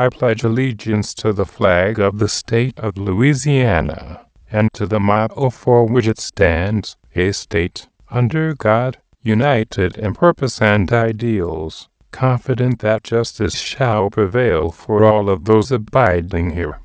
I pledge allegiance to the flag of the state of Louisiana and to the motto for which it stands, a state, under God, united in purpose and ideals, confident that justice shall prevail for all of those abiding here.